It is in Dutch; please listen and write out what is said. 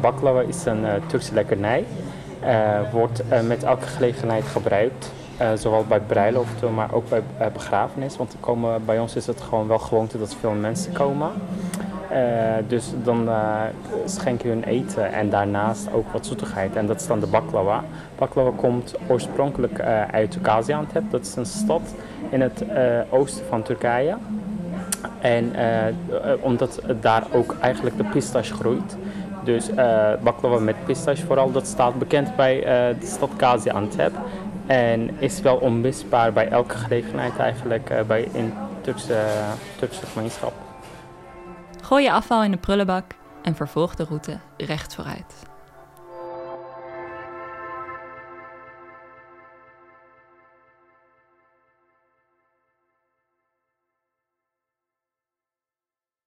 baklava is een Turkse lekkernij. wordt met elke gelegenheid gebruikt. zowel bij bruiloften, maar ook bij begrafenis. Want komen, bij ons is het gewoon wel gewoonte dat veel mensen komen. dus dan uh, schenk je hun eten en daarnaast ook wat zoetigheid. En dat is dan de baklava. Baklava komt oorspronkelijk uit Gaziantep. Dat is een stad in het oosten van Turkije. En omdat daar ook eigenlijk de pistache groeit. Dus uh, baklava met pistache vooral, dat staat bekend bij uh, de stad Gaziantep. En is wel onmisbaar bij elke gelegenheid eigenlijk bij in Turkse, Turkse gemeenschap. Gooi je afval in de prullenbak en vervolg de route recht vooruit.